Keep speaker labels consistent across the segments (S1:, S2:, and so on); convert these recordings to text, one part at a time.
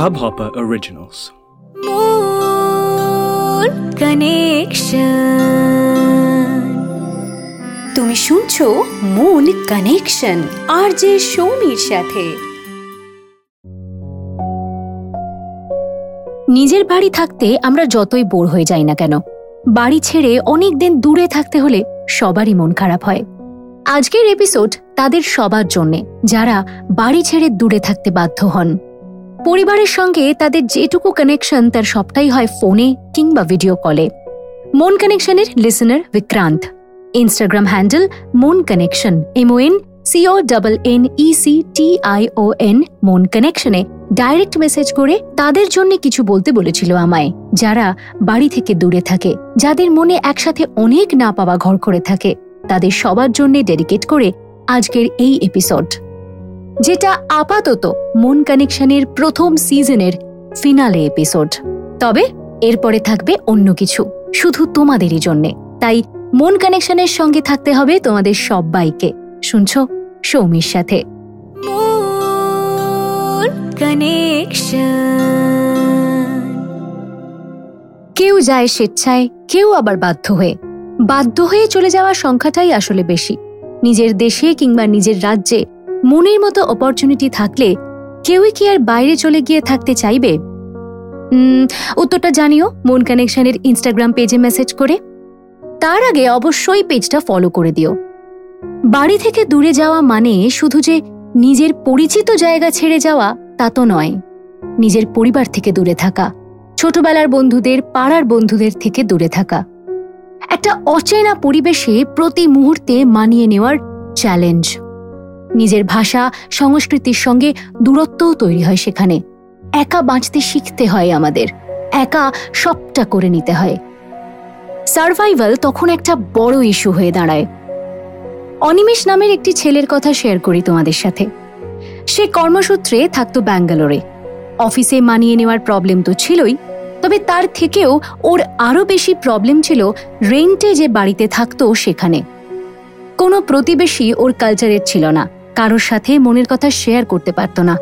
S1: Hubhopper Originals.
S2: Moon Connection. তুমি শুনছো moon connection আর যে সৌমির সাথে নিজের বাড়ি থাকতে আমরা যতই বোর হয়ে যাই না কেন, বাড়ি ছেড়ে অনেক দিন দূরে থাকতে হলে সবারই মন খারাপ হয় আজকের এপিসোড তাদের সবার জন্যে, যারা বাড়ি ছেড়ে দূরে থাকতে বাধ্য হন পরিবারের সঙ্গে তাদের যেটুকু কানেকশন তার সবটাই হয় ফোনে কিংবা ভিডিও কলে Mon কানেকশনের listener Vikrant. Instagram handle Mon connection M O N C O double N E C T I O N Mon কানেকশনে direct message করে তাদের জন্য কিছু বলতে বলেছিল আমায়। যারা বাড়ি থেকে দূরে থাকে, যাদের মনে একসাথে অনেক না পাওয়া ঘর করে থাকে, তাদের সবার জন্য ডেডিকেট করে আজকের এই এপিসোড যেটা আপাতত মন কানেকশনের প্রথম সিজনের ফিনালে এপিসোড। তবে এরপরে থাকবে অন্য কিছু শুধু তোমাদেরই জন্যে। তাই মন কানেকশনের সঙ্গে থাকতে হবে তোমাদের সবাইকে শুনছো? সৌমির সাথে। কেউ যায় স্বেচ্ছায় কেউ আবার বাধ্য হয়ে। বাধ্য হয়ে চলে যাওয়ার সংখ্যাটাই আসলে বেশি। নিজের দেশে কিংবা নিজের রাজ্যে মনের মতো অপরচুনিটি থাকলে কেউই কি আর বাইরে চলে গিয়ে থাকতে চাইবে? উত্তরটা জানিও মন কানেকশনের ইনস্টাগ্রাম পেজে মেসেজ করে। তার আগে অবশ্যই পেজটা ফলো করে দিও। বাড়ি থেকে দূরে যাওয়া মানে শুধু যে নিজের পরিচিত জায়গা ছেড়ে যাওয়া তা তো নয়। নিজের পরিবার থেকে দূরে থাকা, ছোটবেলার বন্ধুদের, পাড়ার বন্ধুদের থেকে দূরে থাকা। একটা অচেনা পরিবেশে প্রতি মুহূর্তে মানিয়ে নেওয়ার চ্যালেঞ্জ নিজের ভাষা, সংস্কৃতির সঙ্গে দূরত্বও তৈরি হয় সেখানে। একা বাঁচতে শিখতে হয় আমাদের। একা সবটা করে নিতে হয়। সার্ভাইভাল তখন একটা বড় ইস্যু হয়ে দাঁড়ায়। অনিমেষ নামের একটি ছেলের কথা শেয়ার করি তোমাদের সাথে। সে কর্মসূত্রে থাকতো ব্যাঙ্গালোরে। অফিসে মানিয়ে নেওয়ার প্রবলেম তো ছিলই, তবে তার থেকেও ওর আরও বেশি প্রবলেম ছিল রেন্টে যে বাড়িতে থাকতো সেখানে। কোনো প্রতিবেশী ওর কালচারের ছিল না। কারোর সাথে মনের কথা শেয়ার করতে পারত না।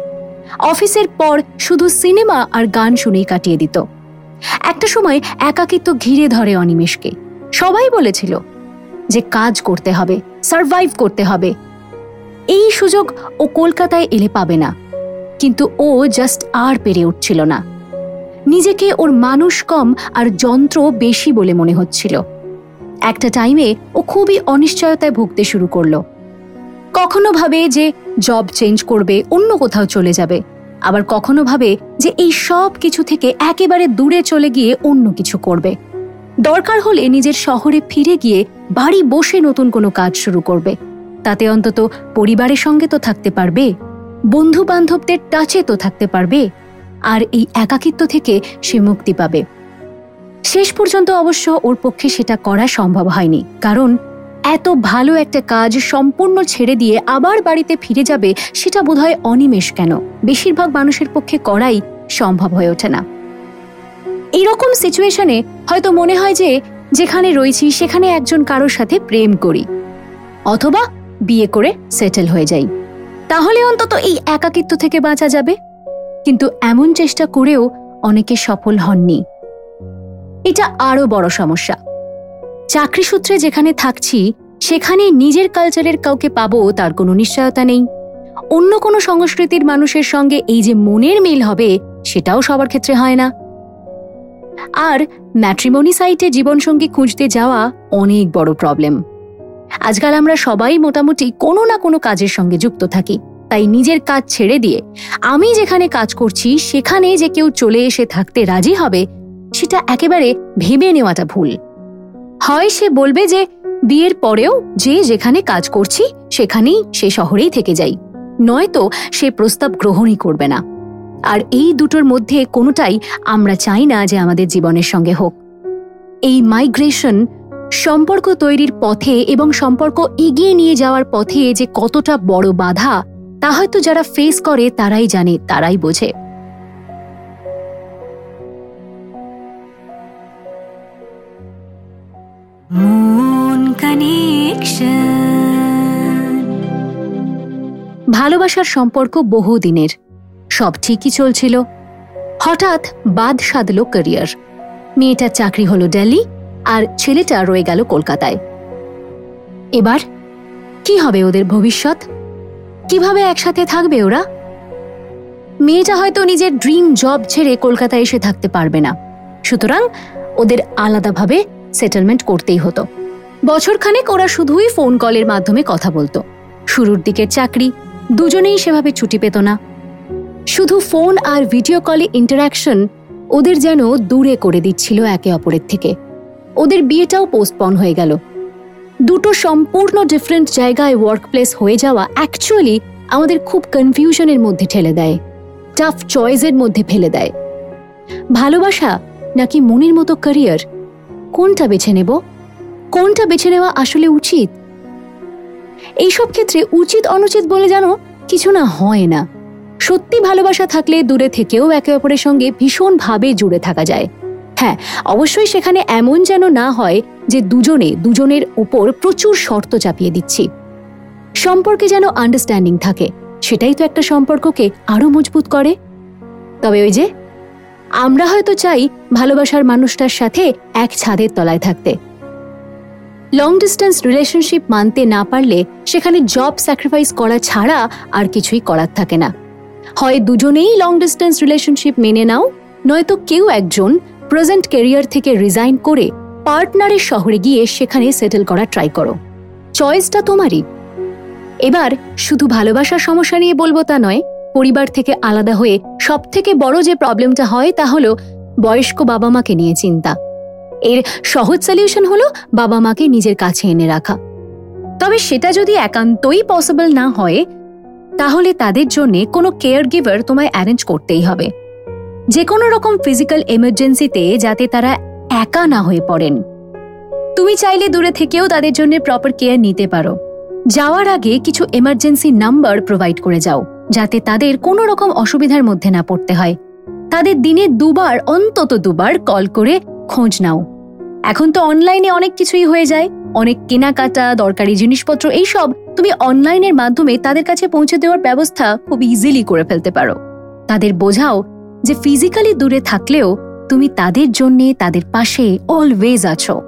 S2: অফিসের পর শুধু সিনেমা আর গান শুনেই কাটিয়ে দিত। একটা সময় একাকিত্ব ঘিরে ধরে অনিমেষকে। সবাই বলেছিল যে কাজ করতে হবে সারভাইভ করতে হবে। এই সুযোগ ও কলকাতায় এলে পাবে না। কিন্তু ও জাস্ট আর পেরে উঠছিল না। নিজেকে ওর মানুষ কম আর যন্ত্র বেশি বলে মনে হচ্ছিল। একটা টাইমে ও খুবই অনিশ্চয়তায় ভুগতে শুরু করল। কখনো ভাবে যে জব চেঞ্জ করবে, অন্য কোথাও চলে যাবে। আবার কখনো ভাবে যে এই সব কিছু থেকে একেবারে দূরে চলে গিয়ে অন্য কিছু করবে। দরকার হলে নিজের শহরে ফিরে গিয়ে বাড়ি বসে নতুন কোনো কাজ শুরু করবে। তাতে অন্তত পরিবারের সঙ্গে তো থাকতে পারবে বন্ধু বান্ধবদের টাচে তো থাকতে পারবে, আর এই একাকিত্ব থেকে সে মুক্তি পাবে। শেষ পর্যন্ত অবশ্য ওর পক্ষে সেটা করা সম্ভব হয়নি, কারণ এত ভালো একটা কাজ সম্পূর্ণ ছেড়ে দিয়ে আবার বাড়িতে ফিরে যাবে, সেটা বোধহয় অনিমেষ কেন? বেশিরভাগ মানুষের পক্ষে করাই সম্ভব হয়ে ওঠে না। এইরকম সিচুয়েশনে হয়তো মনে হয় যে, যেখানে রয়েছি সেখানে একজন কারোর সাথে প্রেম করি, অথবা বিয়ে করে সেটেল হয়ে যাই। তাহলে অন্তত এই একাকিত্ব থেকে বাঁচা যাবে। কিন্তু এমন চেষ্টা করেও অনেকে সফল হননি। এটা আরও বড় সমস্যা। চাকরি সূত্রে যেখানে থাকছি সেখানে নিজের কালচারের কাউকে পাবো তার কোনো নিশ্চয়তা নেই। অন্য কোনো সংস্কৃতির মানুষের সঙ্গে এই যে মনের মিল হবে, সেটাও সবার ক্ষেত্রে হয় না। আর ম্যাট্রিমনি সাইটে জীবনসঙ্গী খুঁজতে যাওয়া অনেক বড় প্রবলেম আজকাল আমরা সবাই মোটামুটি কোনো না কোনো কাজের সঙ্গে যুক্ত থাকি, তাই নিজের কাজ ছেড়ে দিয়ে আমি যেখানে কাজ করছি, সেখানে যে কেউ চলে এসে থাকতে রাজি হবে, সেটা একেবারে ভেবে নেওয়াটা ভুল। হয় সে বলবে যে, বিয়ের পরেও যে যেখানে কাজ করছি, সেখানেই সে শহরেই থেকে যাই। নয়তো সে প্রস্তাব গ্রহণই করবে না। আর এই দুটোর মধ্যে কোনোটাই আমরা চাই না যে আমাদের জীবনের সঙ্গে হোক। এই মাইগ্রেশন সম্পর্ক তৈরির পথে এবং সম্পর্ক এগিয়ে নিয়ে যাওয়ার পথে যে কতটা বড় বাধা, তা হয়তো যারা ফেস করে তারাই জানে, তারাই বোঝে। ভালোবাসার সম্পর্ক বহুদিনের। সব ঠিকই চলছিল। হঠাৎ বাদ সাধল ক্যারিয়ার। মেয়েটার চাকরি হলো দিল্লি আর ছেলেটা রয়ে গেল কলকাতায়। এবার কি হবে ওদের ভবিষ্যৎ? কীভাবে একসাথে থাকবে ওরা? মেয়েটা হয়তো নিজের ড্রিম জব ছেড়ে কলকাতায় এসে থাকতে পারবে না। সুতরাং ওদের আলাদাভাবে সেটেলমেন্ট করতেই হতো। বছরখানেক ওরা শুধুই ফোন কলের মাধ্যমে কথা বলতো। শুরুর দিকের চাকরি দুজনেই সেভাবে ছুটি পেত না। শুধু ফোন আর ভিডিও কলে ইন্টারাকশন ওদের যেন দূরে করে দিচ্ছিল একে অপরের থেকে। ওদের বিয়েটাও পোস্টপন হয়ে গেল। দুটো সম্পূর্ণ ডিফারেন্ট জায়গায় ওয়ার্ক প্লেস হয়ে যাওয়া অ্যাকচুয়ালি আমাদের খুব কনফিউশনের মধ্যে ঠেলে দেয়। টাফ চয়েসের মধ্যে ফেলে দেয়। ভালোবাসা নাকি মনের মতো ক্যারিয়ার কোনটা বেছে নেব? কোনটা বেছে নেওয়া আসলে উচিত? এইসব ক্ষেত্রে উচিত অনুচিত বলে জানো কিছু না হয় না। সত্যি ভালোবাসা থাকলে দূরে থেকেও একে অপরের সঙ্গে ভীষণভাবে জুড়ে থাকা যায়। হ্যাঁ অবশ্যই সেখানে এমন যেন না হয় যে দুজনে, দুজনের উপর প্রচুর শর্ত চাপিয়ে দিচ্ছি। সম্পর্কে যেন আন্ডারস্ট্যান্ডিং থাকে, সেটাই তো একটা সম্পর্ককে আরও মজবুত করে। তবে ওই যে, আমরা হয়তো চাই ভালোবাসার মানুষটার সাথে এক ছাদের তলায় থাকতে। লং ডিস্টেন্স রিলেশনশিপ মানতে না পারলে সেখানে জব স্যাক্রিফাইস করা ছাড়া আর কিছুই করার থাকে না। হয় দুজনেই লং ডিস্টেন্স রিলেশনশিপ মেনে নাও, নয়তো কেউ একজন প্রেজেন্ট ক্যারিয়ার থেকে রিজাইন করে পার্টনারের শহরে গিয়ে সেখানে সেটেল করা ট্রাই করো। চয়েসটা তোমারই। এবার শুধু ভালোবাসার সমস্যা নিয়ে বলব তা নয়, পরিবার থেকে আলাদা হয়ে সব থেকে বড় যে প্রবলেমটা হয় তা হলো বয়স্ক বাবা মাকে নিয়ে চিন্তা। এর সহজ সলিউশন হলো বাবা মাকে নিজের কাছে এনে রাখা। তবে সেটা যদি একান্তই পসিবল না হয়, তাহলে তাদের জন্য কোনো কেয়ার গিভার তোমায় অ্যারেঞ্জ করতেই হবে। যে কোনো রকম ফিজিক্যাল এমার্জেন্সিতে যাতে তারা একা না হয়ে পড়েন। তুমি চাইলে দূরে থেকেও তাদের জন্য প্রপার কেয়ার নিতে পারো। যাওয়ার আগে কিছু এমার্জেন্সি নাম্বার প্রোভাইড করে যাও, যাতে তাদের কোনো রকম অসুবিধার মধ্যে না পড়তে হয়। তাদের দিনে দুবার, অন্তত দুবার কল করে খোঁজ নাও। এখন তো অনলাইনে অনেক কিছুই হয়ে যায়। অনেক কেনাকাটা, দরকারি জিনিসপত্র, এইসব তুমি অনলাইনের মাধ্যমে তাদের কাছে পৌঁছে দেওয়ার ব্যবস্থা খুব ইজিলি করে ফেলতে পারো। তাদের বোঝাও যে ফিজিক্যালি দূরে থাকলেও তুমি তাদের জন্যে, তাদের পাশে অলওয়েজ আছো।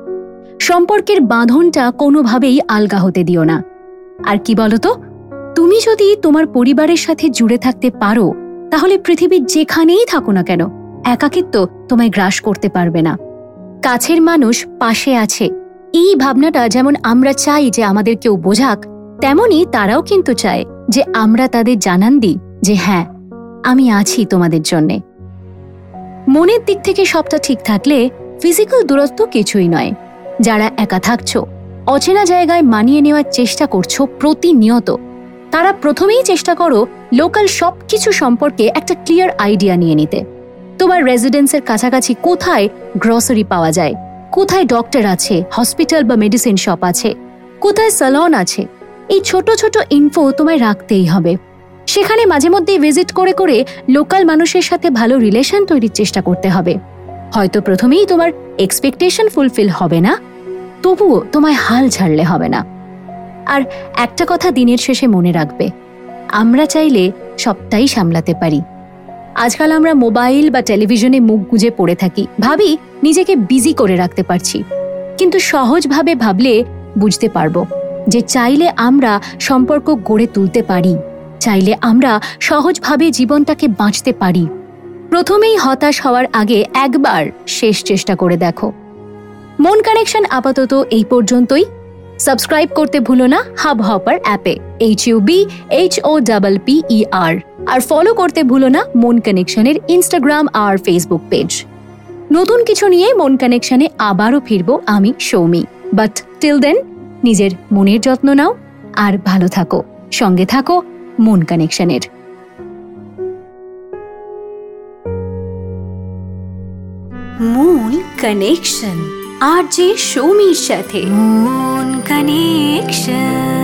S2: সম্পর্কের বাঁধনটা কোনোভাবেই আলগা হতে দিও না। আর কি বলতো? তুমি যদি তোমার পরিবারের সাথে জুড়ে থাকতে পারো, তাহলে পৃথিবীর যেখানেই থাকো না কেন, একাকিত্ব তোমায় গ্রাস করতে পারবে না। কাছের মানুষ পাশে আছে। এই ভাবনাটা যেমন আমরা চাই যে আমাদের কেউ বোঝাক তেমনি তারাও কিন্তু চায় যে আমরা তাদের জানান দিই যে হ্যাঁ আমি আছি তোমাদের জন্যে। মনের দিক থেকে সবটা ঠিক থাকলে ফিজিক্যাল দূরত্ব কিছুই নয়। যারা একা থাকছো, অচেনা জায়গায় মানিয়ে নেওয়ার চেষ্টা করছ প্রতিনিয়ত, তারা প্রথমেই চেষ্টা করো লোকাল সব কিছু সম্পর্কে একটা ক্লিয়ার আইডিয়া নিয়ে নিতে। তোমার রেসিডেন্সের কাছাকাছি কোথায় গ্রসারি পাওয়া যায়? কোথায় ডক্টর আছে? হসপিটাল বা মেডিসিন শপ আছে? কোথায় স্যালন আছে? এই ছোট ছোট ইনফো তোমায় রাখতেই হবে। সেখানে মাঝে মধ্যেই ভিজিট করে করে লোকাল মানুষের সাথে ভালো রিলেশন তৈরির চেষ্টা করতে হবে। হয়তো প্রথমেই তোমার এক্সপেকটেশন ফুলফিল হবে না, তবুও তোমায় হাল ছাড়লে হবে না। আর একটা কথা দিনের শেষে মনে রাখবে, আমরা চাইলে সবটাই সামলাতে পারি। আজকাল আমরা মোবাইল বা টেলিভিশনে মুখ গুঁজে পড়ে থাকি। ভাবি, নিজেকে বিজি করে রাখতে পারছি। কিন্তু সহজভাবে ভাবলে বুঝতে পারব যে চাইলে আমরা সম্পর্ক গড়ে তুলতে পারি, চাইলে আমরা সহজভাবে জীবনটাকে বাঁচতে পারি। প্রথমেই হতাশ হওয়ার আগে একবার শেষ চেষ্টা করে দেখো। মন কানেকশন আপাতত এই পর্যন্তই। সাবস্ক্রাইব করতে ভুলো না হাব হপার অ্যাপে H U B H O double P E R আর ফলো করতে ভুলো না মন কানেকশনের ইনস্টাগ্রাম আর ফেসবুক পেজ নতুন কিছু নিয়ে মন কানেকশনে আবারও ফিরব আমি সৌমি। বাট টিল দেন নিজের মনের যত্ন নাও আর ভালো থাকো। সঙ্গে থাকো মন কানেকশনের মন কানেকশন আর যে সৌমির সাথে। মন কানেকশন